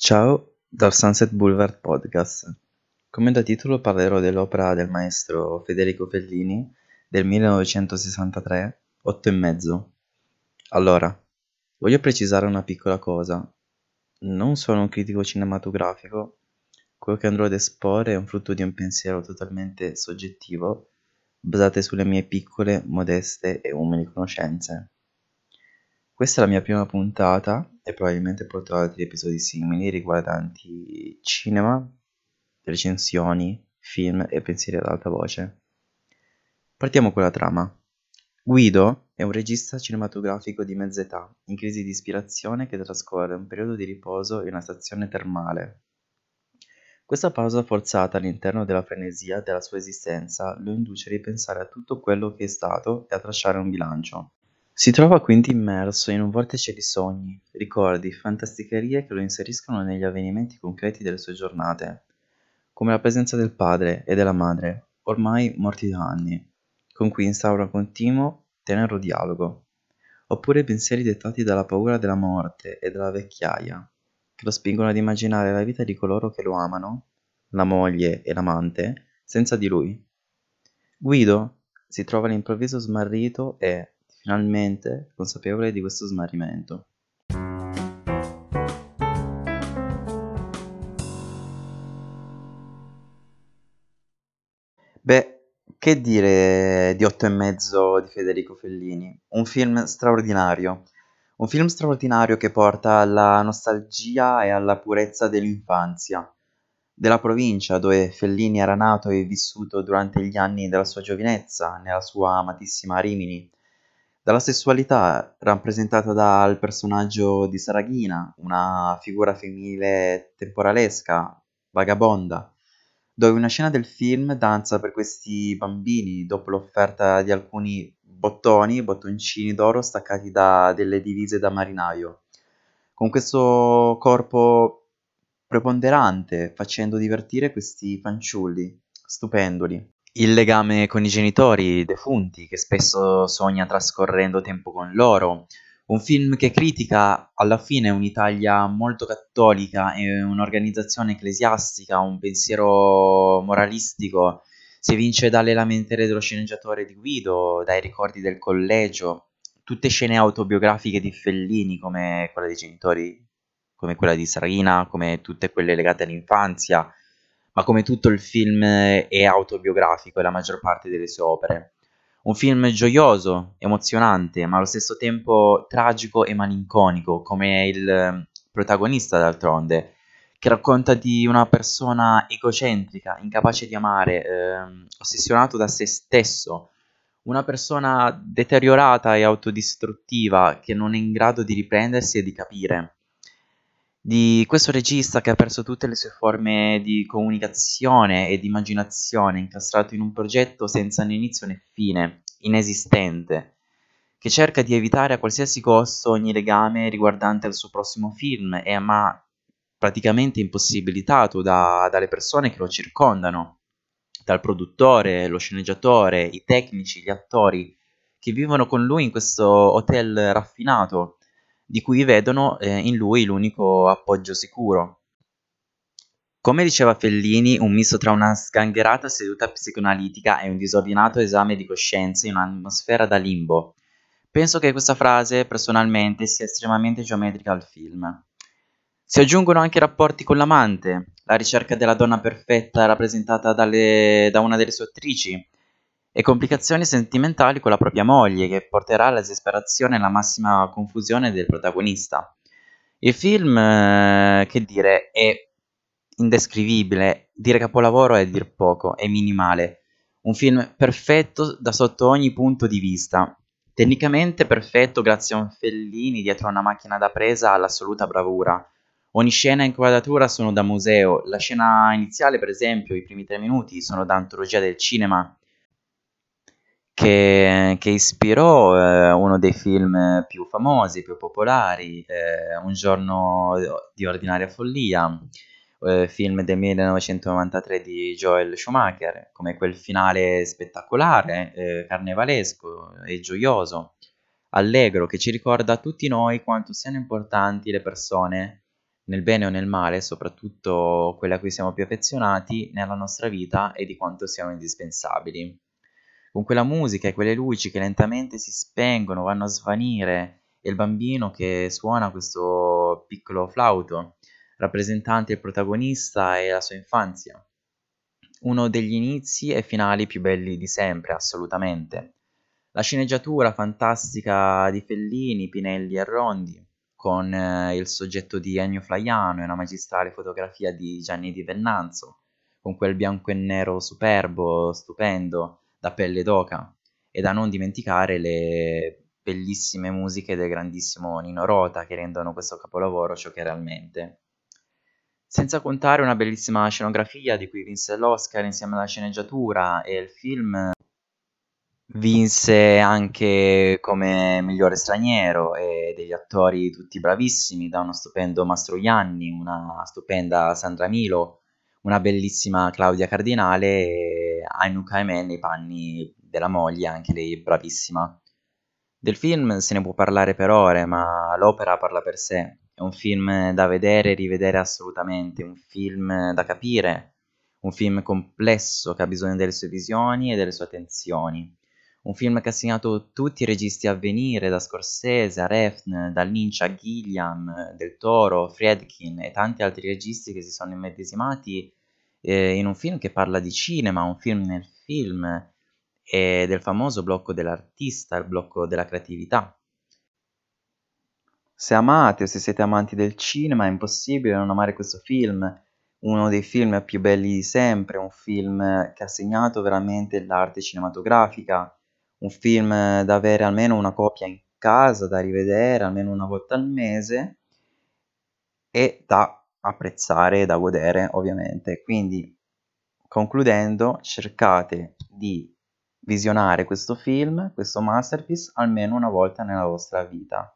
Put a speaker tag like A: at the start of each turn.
A: Ciao dal Sunset Boulevard Podcast. Come da titolo parlerò dell'opera del maestro Federico Fellini del 1963, Otto e mezzo. Allora, voglio precisare una piccola cosa. Non sono un critico cinematografico, quello che andrò ad esporre è un frutto di un pensiero totalmente soggettivo, basato sulle mie piccole, modeste e umili conoscenze. Questa è la mia prima puntata e probabilmente porterò altri episodi simili riguardanti cinema, recensioni, film e pensieri ad alta voce. Partiamo con la trama. Guido è un regista cinematografico di mezza età, in crisi di ispirazione che trascorre un periodo di riposo in una stazione termale. Questa pausa forzata all'interno della frenesia della sua esistenza lo induce a ripensare a tutto quello che è stato e a tracciare un bilancio. Si trova quindi immerso in un vortice di sogni, ricordi, fantasticherie che lo inseriscono negli avvenimenti concreti delle sue giornate, come la presenza del padre e della madre, ormai morti da anni, con cui instaura un continuo, tenero dialogo, oppure pensieri dettati dalla paura della morte e della vecchiaia, che lo spingono ad immaginare la vita di coloro che lo amano, la moglie e l'amante, senza di lui. Guido si trova all'improvviso smarrito e, finalmente consapevole di questo smarrimento. Beh, che dire di Otto e mezzo di Federico Fellini? Un film straordinario. Un film straordinario che porta alla nostalgia e alla purezza dell'infanzia, della provincia dove Fellini era nato e vissuto durante gli anni della sua giovinezza, nella sua amatissima Rimini dalla sessualità rappresentata dal personaggio di Saraghina, una figura femminile temporalesca, vagabonda, dove una scena del film danza per questi bambini dopo l'offerta di alcuni bottoni, bottoncini d'oro staccati da delle divise da marinaio, con questo corpo preponderante facendo divertire questi fanciulli, stupendoli il legame con i genitori defunti, che spesso sogna trascorrendo tempo con loro. Un film che critica alla fine un'Italia molto cattolica e un'organizzazione ecclesiastica, un pensiero moralistico. Si evince dalle lamentere dello sceneggiatore di Guido, dai ricordi del collegio, tutte scene autobiografiche di Fellini come quella dei genitori, come quella di Sarina, come tutte quelle legate all'infanzia ma come tutto il film è autobiografico e la maggior parte delle sue opere. Un film gioioso, emozionante, ma allo stesso tempo tragico e malinconico, come il eh, protagonista d'altronde, che racconta di una persona egocentrica, incapace di amare, eh, ossessionato da se stesso, una persona deteriorata e autodistruttiva che non è in grado di riprendersi e di capire di questo regista che ha perso tutte le sue forme di comunicazione e di immaginazione, incastrato in un progetto senza né inizio né fine, inesistente, che cerca di evitare a qualsiasi costo ogni legame riguardante il suo prossimo film, e ma praticamente impossibilitato da, dalle persone che lo circondano, dal produttore, lo sceneggiatore, i tecnici, gli attori, che vivono con lui in questo hotel raffinato di cui vedono eh, in lui l'unico appoggio sicuro. Come diceva Fellini, un misto tra una sgangherata seduta psicoanalitica e un disordinato esame di coscienza in un'atmosfera da limbo. Penso che questa frase personalmente sia estremamente geometrica al film. Si aggiungono anche i rapporti con l'amante, la ricerca della donna perfetta rappresentata dalle, da una delle sue attrici, e complicazioni sentimentali con la propria moglie, che porterà all'esasperazione e alla massima confusione del protagonista. Il film, eh, che dire, è indescrivibile, dire capolavoro è dir poco, è minimale. Un film perfetto da sotto ogni punto di vista. Tecnicamente perfetto grazie a un Fellini dietro una macchina da presa all'assoluta bravura. Ogni scena e inquadratura sono da museo. La scena iniziale, per esempio, i primi tre minuti, sono da antologia del cinema che, che ispirò eh, uno dei film più famosi, più popolari, eh, Un giorno di ordinaria follia, eh, film del 1993 di Joel Schumacher, come quel finale spettacolare, eh, carnevalesco e gioioso, allegro, che ci ricorda a tutti noi quanto siano importanti le persone nel bene o nel male, soprattutto quelle a cui siamo più affezionati, nella nostra vita e di quanto siano indispensabili. Con quella musica e quelle luci che lentamente si spengono, vanno a svanire, e il bambino che suona questo piccolo flauto, rappresentante il protagonista e la sua infanzia. Uno degli inizi e finali più belli di sempre, assolutamente. La sceneggiatura fantastica di Fellini, Pinelli e Rondi, con eh, il soggetto di Ennio Flaiano e una magistrale fotografia di Gianni Di Vennanzo, con quel bianco e nero superbo, stupendo, da pelle d'oca, e da non dimenticare le bellissime musiche del grandissimo Nino Rota che rendono questo capolavoro ciò che è realmente. Senza contare una bellissima scenografia di cui vinse l'Oscar insieme alla sceneggiatura e il film vinse anche come migliore straniero e degli attori tutti bravissimi, da uno stupendo Mastroianni, una stupenda Sandra Milo, una bellissima Claudia Cardinale e Ainuk Aimen nei panni della moglie, anche lei bravissima. Del film se ne può parlare per ore, ma l'opera parla per sé. È un film da vedere e rivedere assolutamente, un film da capire, un film complesso che ha bisogno delle sue visioni e delle sue attenzioni. Un film che ha segnato tutti i registi a venire, da Scorsese a Refn, da Lynch a Gilliam, Del Toro, Friedkin e tanti altri registi che si sono immedesimati eh, in un film che parla di cinema, un film nel film e del famoso blocco dell'artista, il blocco della creatività. Se amate o se siete amanti del cinema è impossibile non amare questo film, uno dei film più belli di sempre, un film che ha segnato veramente l'arte cinematografica, un film da avere almeno una copia in casa, da rivedere almeno una volta al mese e da apprezzare da godere ovviamente. Quindi concludendo cercate di visionare questo film, questo masterpiece almeno una volta nella vostra vita.